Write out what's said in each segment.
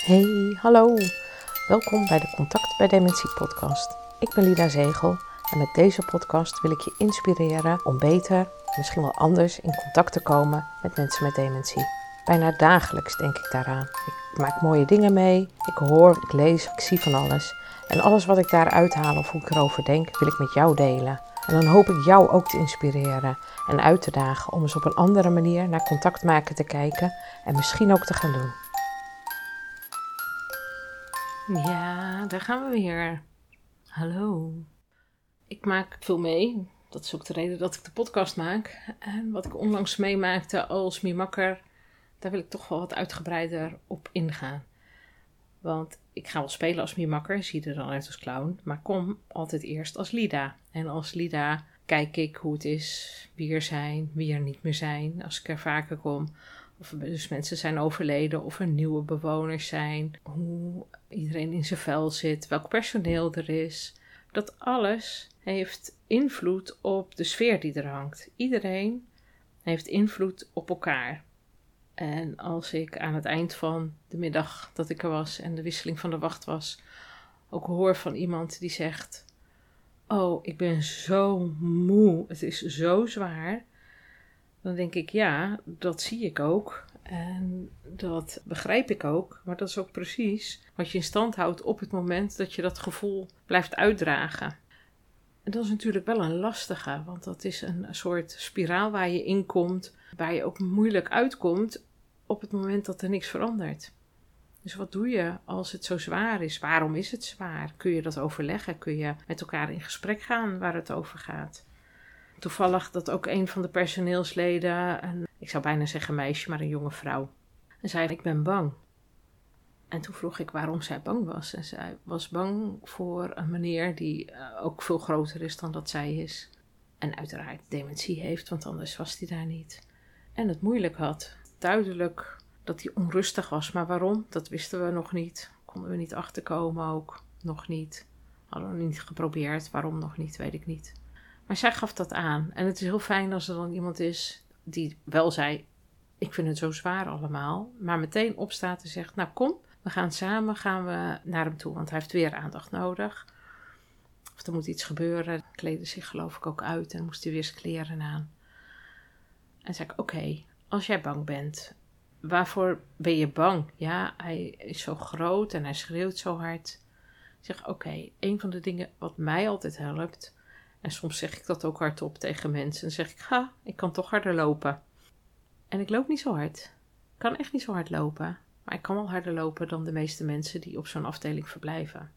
Hey, hallo. Welkom bij de Contact bij Dementie podcast. Ik ben Lida Zegel en met deze podcast wil ik je inspireren om beter, misschien wel anders, in contact te komen met mensen met dementie. Bijna dagelijks denk ik daaraan. Ik maak mooie dingen mee, ik hoor, ik lees, ik zie van alles. En alles wat ik daaruit haal of hoe ik erover denk, wil ik met jou delen. En dan hoop ik jou ook te inspireren en uit te dagen om eens op een andere manier naar contact maken te kijken en misschien ook te gaan doen. Ja, daar gaan we weer. Hallo. Ik maak veel mee. Dat is ook de reden dat ik de podcast maak. En wat ik onlangs meemaakte als Mimakker, daar wil ik toch wel wat uitgebreider op ingaan. Want ik ga wel spelen als Mimakker, zie er dan uit als clown, maar kom altijd eerst als Lida. En als Lida kijk ik hoe het is, wie er zijn, wie er niet meer zijn, als ik er vaker kom. Of dus mensen zijn overleden, of er nieuwe bewoners zijn, hoe iedereen in zijn vel zit, welk personeel er is. Dat alles heeft invloed op de sfeer die er hangt. Iedereen heeft invloed op elkaar. En als ik aan het eind van de middag dat ik er was en de wisseling van de wacht was, ook hoor van iemand die zegt: Oh, ik ben zo moe, het is zo zwaar. Dan denk ik: Ja, dat zie ik ook. En dat begrijp ik ook. Maar dat is ook precies wat je in stand houdt op het moment dat je dat gevoel blijft uitdragen. En dat is natuurlijk wel een lastige, want dat is een soort spiraal waar je in komt, waar je ook moeilijk uitkomt op het moment dat er niks verandert. Dus wat doe je als het zo zwaar is? Waarom is het zwaar? Kun je dat overleggen? Kun je met elkaar in gesprek gaan waar het over gaat? Toevallig dat ook een van de personeelsleden, een, ik zou bijna zeggen meisje, maar een jonge vrouw, en zei: Ik ben bang. En toen vroeg ik waarom zij bang was. En zij was bang voor een meneer die uh, ook veel groter is dan dat zij is. En uiteraard dementie heeft, want anders was hij daar niet. En het moeilijk had. Duidelijk dat hij onrustig was. Maar waarom? Dat wisten we nog niet. Konden we niet achterkomen ook. Nog niet. Hadden we niet geprobeerd. Waarom nog niet, weet ik niet. Maar zij gaf dat aan. En het is heel fijn als er dan iemand is die wel zei: Ik vind het zo zwaar allemaal. Maar meteen opstaat en zegt: Nou kom, we gaan samen gaan we naar hem toe. Want hij heeft weer aandacht nodig. Of er moet iets gebeuren. Kleedde zich geloof ik ook uit en moest hij weer zijn kleren aan. En zei ik: Oké, als jij bang bent, waarvoor ben je bang? Ja, hij is zo groot en hij schreeuwt zo hard. Ik zeg: Oké, een van de dingen wat mij altijd helpt en soms zeg ik dat ook hardop tegen mensen. En zeg ik, ga, ik kan toch harder lopen. En ik loop niet zo hard. Ik kan echt niet zo hard lopen. Maar ik kan wel harder lopen dan de meeste mensen die op zo'n afdeling verblijven.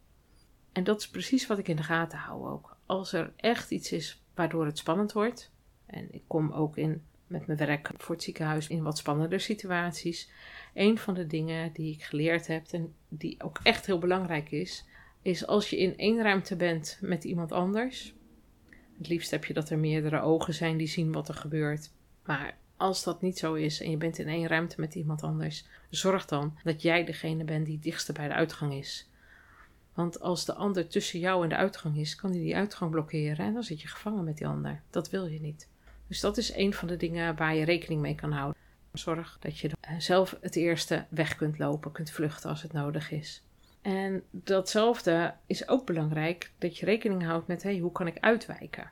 En dat is precies wat ik in de gaten hou ook. Als er echt iets is waardoor het spannend wordt. En ik kom ook in met mijn werk voor het ziekenhuis in wat spannender situaties. Een van de dingen die ik geleerd heb en die ook echt heel belangrijk is, is als je in één ruimte bent met iemand anders, het liefst heb je dat er meerdere ogen zijn die zien wat er gebeurt. Maar als dat niet zo is en je bent in één ruimte met iemand anders, zorg dan dat jij degene bent die het dichtste bij de uitgang is. Want als de ander tussen jou en de uitgang is, kan hij die uitgang blokkeren en dan zit je gevangen met die ander. Dat wil je niet. Dus dat is een van de dingen waar je rekening mee kan houden. Zorg dat je zelf het eerste weg kunt lopen, kunt vluchten als het nodig is. En datzelfde is ook belangrijk dat je rekening houdt met hey, hoe kan ik uitwijken.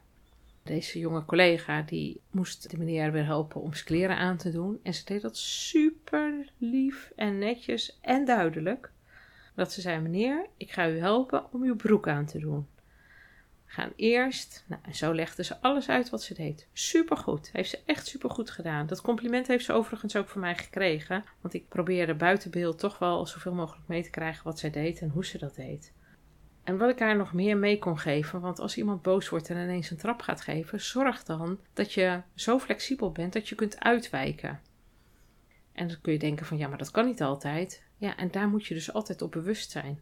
Deze jonge collega die moest de meneer weer helpen om zijn kleren aan te doen. En ze deed dat super lief en netjes en duidelijk. Dat ze zei: Meneer, ik ga u helpen om uw broek aan te doen gaan eerst. Nou, en zo legde ze alles uit wat ze deed. Supergoed. Heeft ze echt supergoed gedaan. Dat compliment heeft ze overigens ook van mij gekregen. Want ik probeerde buiten beeld toch wel zoveel mogelijk mee te krijgen wat zij deed en hoe ze dat deed. En wat ik haar nog meer mee kon geven, want als iemand boos wordt en ineens een trap gaat geven, zorg dan dat je zo flexibel bent dat je kunt uitwijken. En dan kun je denken van ja, maar dat kan niet altijd. Ja, en daar moet je dus altijd op bewust zijn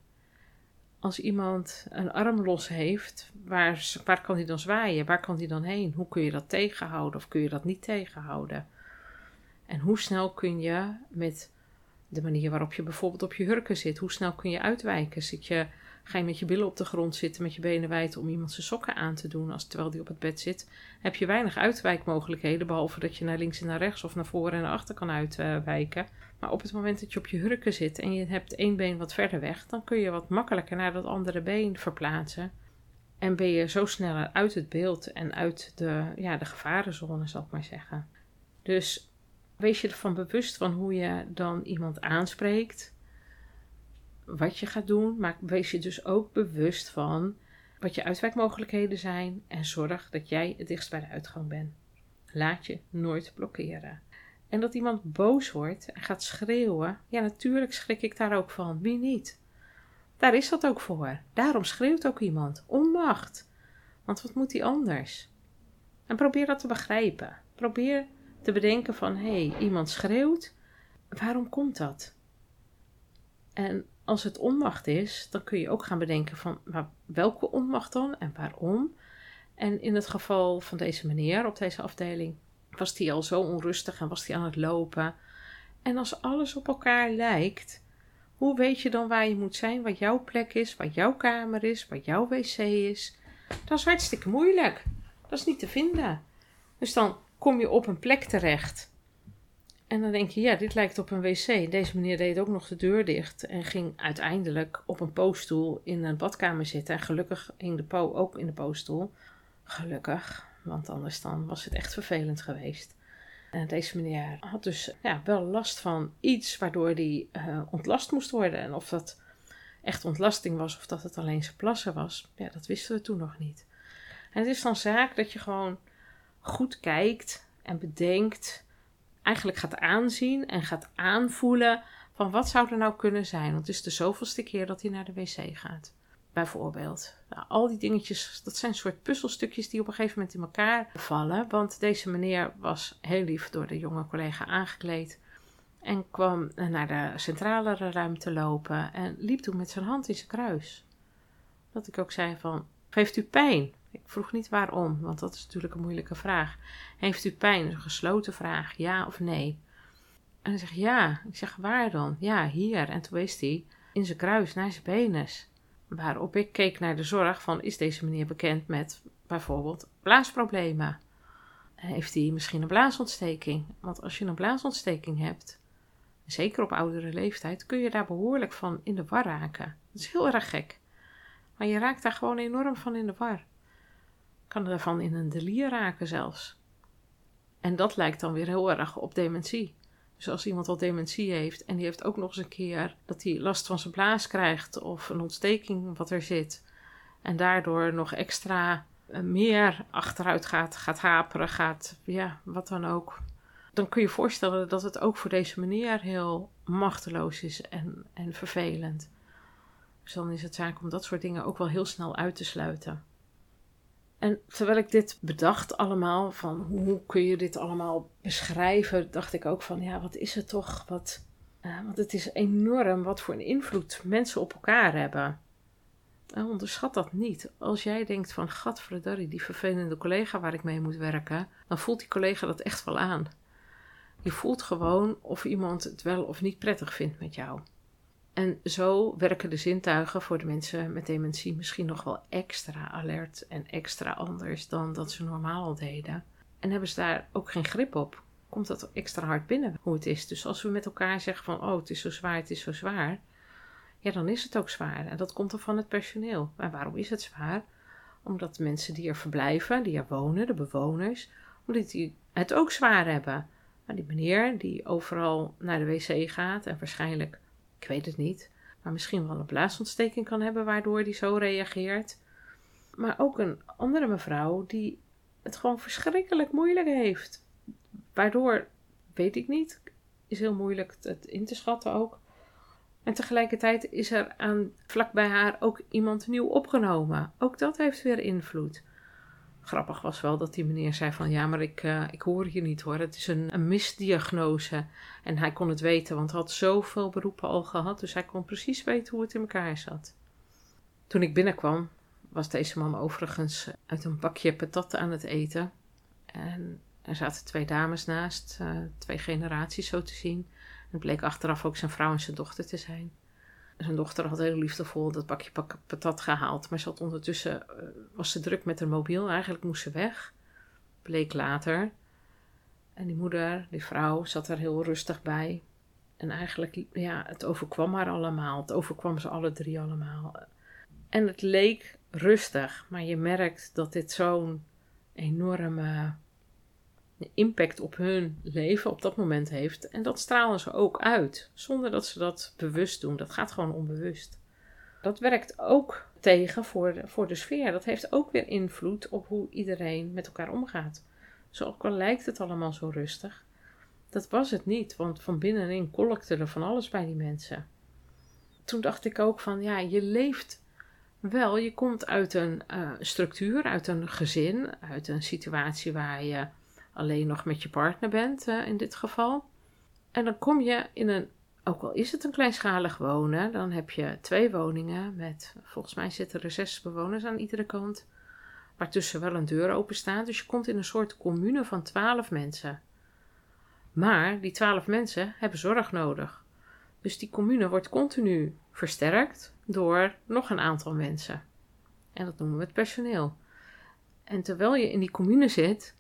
als iemand een arm los heeft, waar, waar kan hij dan zwaaien? Waar kan hij dan heen? Hoe kun je dat tegenhouden of kun je dat niet tegenhouden? En hoe snel kun je met de manier waarop je bijvoorbeeld op je hurken zit, hoe snel kun je uitwijken? Zit je, Ga je met je billen op de grond zitten, met je benen wijd om iemand zijn sokken aan te doen als, terwijl die op het bed zit, heb je weinig uitwijkmogelijkheden, behalve dat je naar links en naar rechts of naar voren en naar achter kan uitwijken. Maar op het moment dat je op je hurken zit en je hebt één been wat verder weg, dan kun je wat makkelijker naar dat andere been verplaatsen. En ben je zo sneller uit het beeld en uit de, ja, de gevarenzone, zal ik maar zeggen. Dus wees je ervan bewust van hoe je dan iemand aanspreekt wat je gaat doen, maar wees je dus ook bewust van wat je uitwijkmogelijkheden zijn en zorg dat jij het dichtst bij de uitgang bent. Laat je nooit blokkeren. En dat iemand boos wordt en gaat schreeuwen, ja, natuurlijk schrik ik daar ook van. Wie niet? Daar is dat ook voor. Daarom schreeuwt ook iemand. Onmacht. Want wat moet hij anders? En probeer dat te begrijpen. Probeer te bedenken van, hé, hey, iemand schreeuwt. Waarom komt dat? En als het onmacht is, dan kun je ook gaan bedenken van maar welke onmacht dan en waarom. En in het geval van deze meneer op deze afdeling was hij al zo onrustig en was hij aan het lopen. En als alles op elkaar lijkt, hoe weet je dan waar je moet zijn, wat jouw plek is, wat jouw kamer is, wat jouw wc is? Dat is hartstikke moeilijk. Dat is niet te vinden. Dus dan kom je op een plek terecht en dan denk je, ja, dit lijkt op een wc. Deze meneer deed ook nog de deur dicht en ging uiteindelijk op een poosstoel in een badkamer zitten. En gelukkig hing de po ook in de poosstoel. Gelukkig, want anders dan was het echt vervelend geweest. En deze meneer had dus ja, wel last van iets waardoor hij uh, ontlast moest worden. En of dat echt ontlasting was of dat het alleen zijn plassen was, ja, dat wisten we toen nog niet. En het is dan zaak dat je gewoon goed kijkt en bedenkt eigenlijk gaat aanzien en gaat aanvoelen van wat zou er nou kunnen zijn. Want het is de zoveelste keer dat hij naar de wc gaat. Bijvoorbeeld. Nou, al die dingetjes, dat zijn soort puzzelstukjes die op een gegeven moment in elkaar vallen. Want deze meneer was heel lief door de jonge collega aangekleed. En kwam naar de centrale ruimte lopen en liep toen met zijn hand in zijn kruis. Dat ik ook zei van, heeft u pijn? Ik vroeg niet waarom, want dat is natuurlijk een moeilijke vraag. Heeft u pijn? Een gesloten vraag, ja of nee. En hij zegt ja. Ik zeg waar dan? Ja, hier. En toen wees hij in zijn kruis naar zijn penis. Waarop ik keek naar de zorg van is deze meneer bekend met bijvoorbeeld blaasproblemen? Heeft hij misschien een blaasontsteking? Want als je een blaasontsteking hebt, zeker op oudere leeftijd, kun je daar behoorlijk van in de war raken. Dat is heel erg gek. Maar je raakt daar gewoon enorm van in de war kan ervan in een delier raken zelfs. En dat lijkt dan weer heel erg op dementie. Dus als iemand al dementie heeft en die heeft ook nog eens een keer dat hij last van zijn blaas krijgt of een ontsteking wat er zit, en daardoor nog extra eh, meer achteruit gaat, gaat haperen, gaat, ja, wat dan ook. Dan kun je voorstellen dat het ook voor deze meneer heel machteloos is en, en vervelend. Dus dan is het zaak om dat soort dingen ook wel heel snel uit te sluiten. En terwijl ik dit bedacht allemaal, van hoe kun je dit allemaal beschrijven, dacht ik ook van, ja, wat is het toch? Wat, uh, want het is enorm wat voor een invloed mensen op elkaar hebben. En onderschat dat niet. Als jij denkt van, gadverdarrie, die vervelende collega waar ik mee moet werken, dan voelt die collega dat echt wel aan. Je voelt gewoon of iemand het wel of niet prettig vindt met jou. En zo werken de zintuigen voor de mensen met dementie misschien nog wel extra alert en extra anders dan dat ze normaal al deden. En hebben ze daar ook geen grip op. Komt dat extra hard binnen hoe het is. Dus als we met elkaar zeggen van oh het is zo zwaar, het is zo zwaar. Ja, dan is het ook zwaar. En dat komt er van het personeel. Maar waarom is het zwaar? Omdat de mensen die er verblijven, die er wonen, de bewoners, omdat die het ook zwaar hebben. Maar die meneer die overal naar de wc gaat en waarschijnlijk ik weet het niet. Maar misschien wel een blaasontsteking kan hebben waardoor die zo reageert. Maar ook een andere mevrouw die het gewoon verschrikkelijk moeilijk heeft. Waardoor, weet ik niet, is heel moeilijk het in te schatten ook. En tegelijkertijd is er aan, vlak bij haar ook iemand nieuw opgenomen. Ook dat heeft weer invloed. Grappig was wel dat die meneer zei van ja, maar ik, uh, ik hoor je niet hoor. Het is een, een, misdiagnose. En hij kon het weten, want hij had zoveel beroepen al gehad. Dus hij kon precies weten hoe het in elkaar zat. Toen ik binnenkwam, was deze man overigens uit een bakje patat aan het eten. En er zaten twee dames naast, uh, twee generaties zo te zien. Het bleek achteraf ook zijn vrouw en zijn dochter te zijn. Zijn dochter had heel liefdevol dat bakje patat gehaald. Maar ze had ondertussen, uh, was ze druk met haar mobiel. Eigenlijk moest ze weg. Bleek later. En die moeder, die vrouw, zat er heel rustig bij. En eigenlijk, ja, het overkwam haar allemaal. Het overkwam ze alle drie allemaal. En het leek rustig, maar je merkt dat dit zo'n enorme impact op hun leven op dat moment heeft. En dat stralen ze ook uit, zonder dat ze dat bewust doen. Dat gaat gewoon onbewust. Dat werkt ook tegen voor de, voor de sfeer. Dat heeft ook weer invloed op hoe iedereen met elkaar omgaat. Zo ook al lijkt het allemaal zo rustig, dat was het niet, want van binnenin kolkte er van alles bij die mensen. Toen dacht ik ook van, ja, je leeft wel, je komt uit een uh, structuur, uit een gezin, uit een situatie waar je alleen nog met je partner bent, uh, in dit geval. En dan kom je in een, ook al is het een kleinschalig wonen, dan heb je twee woningen met, volgens mij zitten er zes bewoners aan iedere kant, waartussen wel een deur open staat. Dus je komt in een soort commune van twaalf mensen. Maar die twaalf mensen hebben zorg nodig. Dus die commune wordt continu versterkt door nog een aantal mensen. En dat noemen we het personeel. En terwijl je in die commune zit,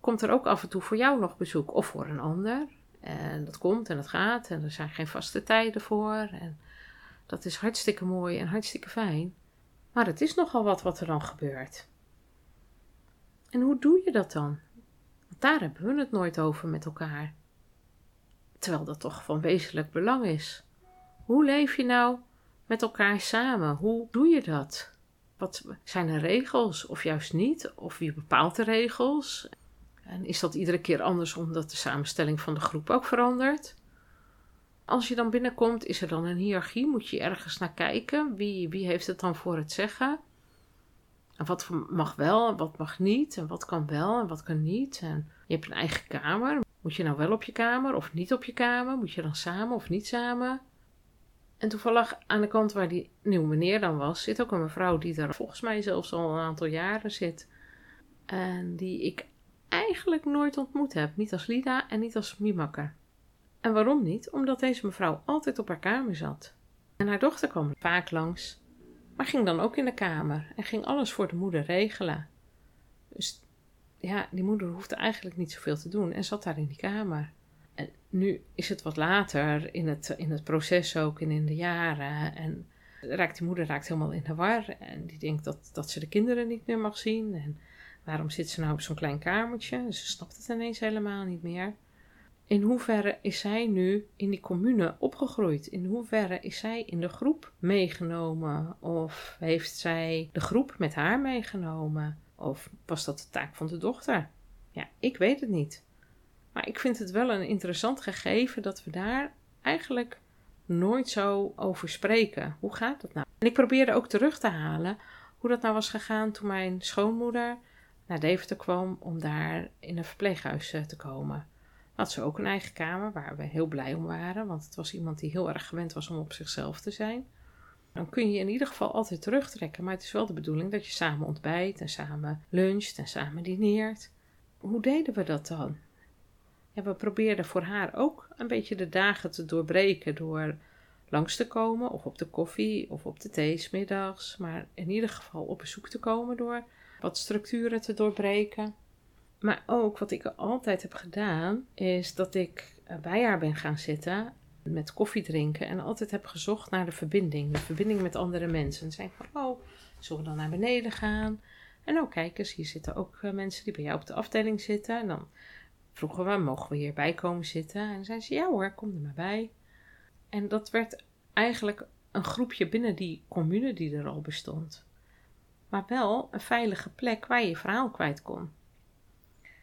komt er ook af en toe voor jou nog bezoek of voor een ander. En dat komt en dat gaat en er zijn geen vaste tijden voor. En dat is hartstikke mooi en hartstikke fijn. Maar het is nogal wat wat er dan gebeurt. En hoe doe je dat dan? daar hebben we het nooit over met elkaar. Terwijl dat toch van wezenlijk belang is. Hoe leef je nou met elkaar samen? Hoe doe je dat? Wat zijn er regels of juist niet? Of wie bepaalt de regels? En is dat iedere keer anders omdat de samenstelling van de groep ook verandert? Als je dan binnenkomt, is er dan een hiërarchie? Moet je ergens naar kijken? Wie, wie heeft het dan voor het zeggen? En wat mag wel en wat mag niet? En wat kan wel en wat kan niet? En je hebt een eigen kamer. Moet je nou wel op je kamer of niet op je kamer? Moet je dan samen of niet samen? En toevallig aan de kant waar die nieuwe meneer dan was, zit ook een mevrouw die daar volgens mij zelfs al een aantal jaren zit. En die ik eigenlijk nooit ontmoet heb. Niet als Lida en niet als Mimakker. En waarom niet? Omdat deze mevrouw altijd op haar kamer zat. En haar dochter kwam vaak langs, maar ging dan ook in de kamer en ging alles voor de moeder regelen. Dus ja, die moeder hoefde eigenlijk niet zoveel te doen en zat daar in die kamer. En nu is het wat later in het, in het proces ook en in de jaren. En raakt die moeder raakt helemaal in de war. En die denkt dat, dat ze de kinderen niet meer mag zien. En waarom zit ze nou op zo'n klein kamertje? Ze snapt het ineens helemaal niet meer. In hoeverre is zij nu in die commune opgegroeid? In hoeverre is zij in de groep meegenomen? Of heeft zij de groep met haar meegenomen? Of was dat de taak van de dochter? Ja, ik weet het niet. Maar ik vind het wel een interessant gegeven dat we daar eigenlijk nooit zo over spreken. Hoe gaat dat nou? En ik probeerde ook terug te halen hoe dat nou was gegaan toen mijn schoonmoeder naar Deventer kwam om daar in een verpleeghuis eh, te komen. Had ze ook een eigen kamer waar we heel blij om waren, want het was iemand die heel erg gewend was om op zichzelf te zijn. Dan kun je in ieder geval altijd terugtrekken, maar het is wel de bedoeling dat je samen ontbijt en samen luncht en samen dineert. Hoe deden we dat dan? We probeerden voor haar ook een beetje de dagen te doorbreken door langs te komen, of op de koffie of op de thee smiddags, maar in ieder geval op bezoek te komen door wat structuren te doorbreken. Maar ook wat ik altijd heb gedaan, is dat ik bij haar ben gaan zitten met koffie drinken en altijd heb gezocht naar de verbinding. De verbinding met andere mensen. En zei van, oh, zullen we dan naar beneden gaan? En ook kijk eens, hier zitten ook eh, mensen die bij jou op de afdeling zitten. En dan vroegen we, mogen we hierbij komen zitten? En dan zei ze, ja hoor, kom er maar bij. En dat werd eigenlijk een groepje binnen die commune die er al bestond. Maar wel een veilige plek waar je verhaal kwijt kon.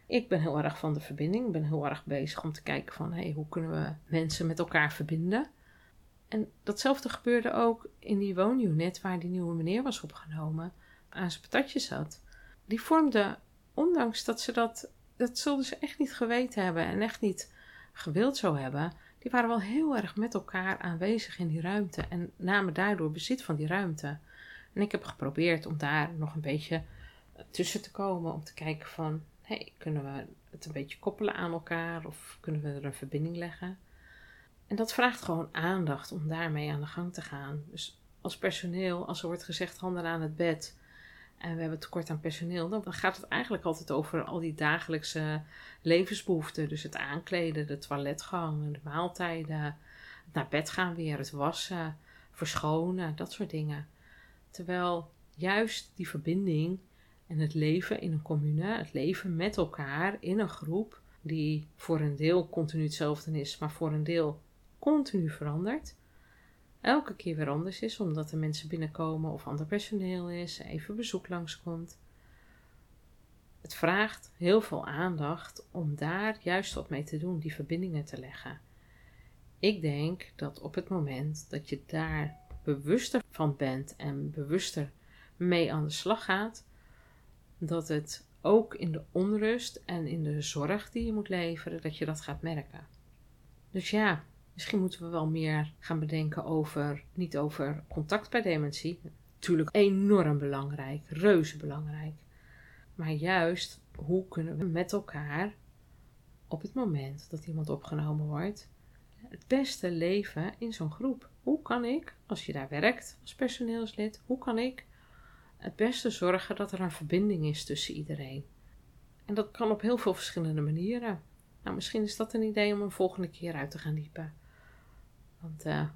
Ik ben heel erg van de verbinding. Ben heel erg bezig om te kijken van hey, hoe kunnen we mensen met elkaar verbinden. En datzelfde gebeurde ook in die woonunit waar die nieuwe meneer was opgenomen, aan zijn patatje zat. Die vormde, ondanks dat ze dat, dat zullen ze echt niet geweten hebben en echt niet gewild zou hebben, die waren wel heel erg met elkaar aanwezig in die ruimte en namen daardoor bezit van die ruimte. En ik heb geprobeerd om daar nog een beetje tussen te komen, om te kijken van hey, kunnen we het een beetje koppelen aan elkaar of kunnen we er een verbinding leggen? En dat vraagt gewoon aandacht om daarmee aan de gang te gaan. Dus als personeel, als er wordt gezegd handen aan het bed en we hebben tekort aan personeel, dan gaat het eigenlijk altijd over al die dagelijkse levensbehoeften. Dus het aankleden, de toiletgang, de maaltijden, het naar bed gaan weer, het wassen, verschonen, dat soort dingen. Terwijl juist die verbinding en het leven in een commune, het leven met elkaar in een groep, die voor een deel continu hetzelfde is, maar voor een deel continu verandert. Elke keer weer anders is, omdat er mensen binnenkomen of ander personeel is, even bezoek langskomt. Het vraagt heel veel aandacht om daar juist wat mee te doen, die verbindingen te leggen. Ik denk dat op het moment dat je daar bewuster van bent en bewuster mee aan de slag gaat, dat het ook in de onrust en in de zorg die je moet leveren, dat je dat gaat merken. Dus ja, misschien moeten we wel meer gaan bedenken over, niet over contact bij dementie. Natuurlijk enorm belangrijk, reuze belangrijk. Maar juist, hoe kunnen we met elkaar op het moment dat iemand opgenomen wordt, het beste leven in zo'n groep? Hoe kan ik, als je daar werkt als personeelslid, hoe kan ik het beste zorgen dat er een verbinding is tussen iedereen? En dat kan op heel veel verschillende manieren. Nou, misschien is dat een idee om een volgende keer uit te gaan diepen. Want uh,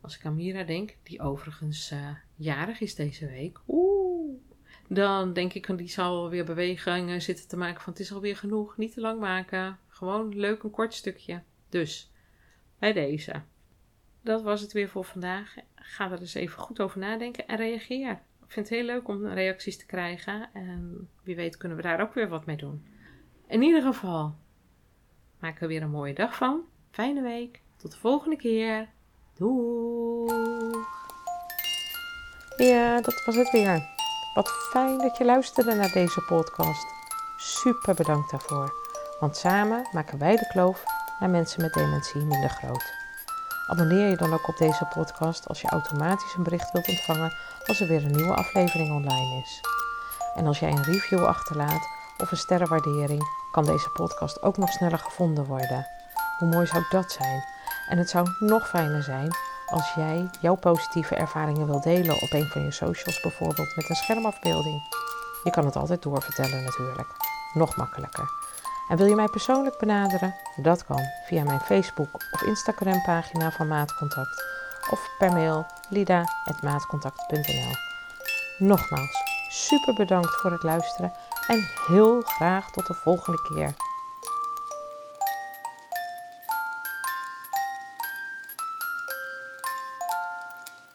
als ik aan Mira denk, die overigens uh, jarig is deze week, oeh, dan denk ik, die zal weer bewegingen zitten te maken van het is alweer genoeg, niet te lang maken, gewoon leuk een kort stukje. Dus, bij deze. Dat was het weer voor vandaag. Ga er eens even goed over nadenken en reageer. Ik vind het heel leuk om reacties te krijgen en wie weet kunnen we daar ook weer wat mee doen. In ieder geval, maak er weer een mooie dag van. Fijne week. Tot de volgende keer. Doeg! Ja, dat was het weer. Wat fijn dat je luisterde naar deze podcast. Super bedankt daarvoor. Want samen maken wij de kloof naar mensen met dementie minder groot. Abonneer je dan ook op deze podcast als je automatisch een bericht wilt ontvangen als er weer een nieuwe aflevering online is. En als jij een review achterlaat of een sterrenwaardering, kan deze podcast ook nog sneller gevonden worden. Hoe mooi zou dat zijn? En het zou nog fijner zijn als jij jouw positieve ervaringen wilt delen op een van je socials, bijvoorbeeld met een schermafbeelding. Je kan het altijd doorvertellen natuurlijk. Nog makkelijker. En wil je mij persoonlijk benaderen? Dat kan via mijn Facebook of Instagram pagina van Maatcontact of per mail lida.maatcontact.nl. Nogmaals, super bedankt voor het luisteren en heel graag tot de volgende keer.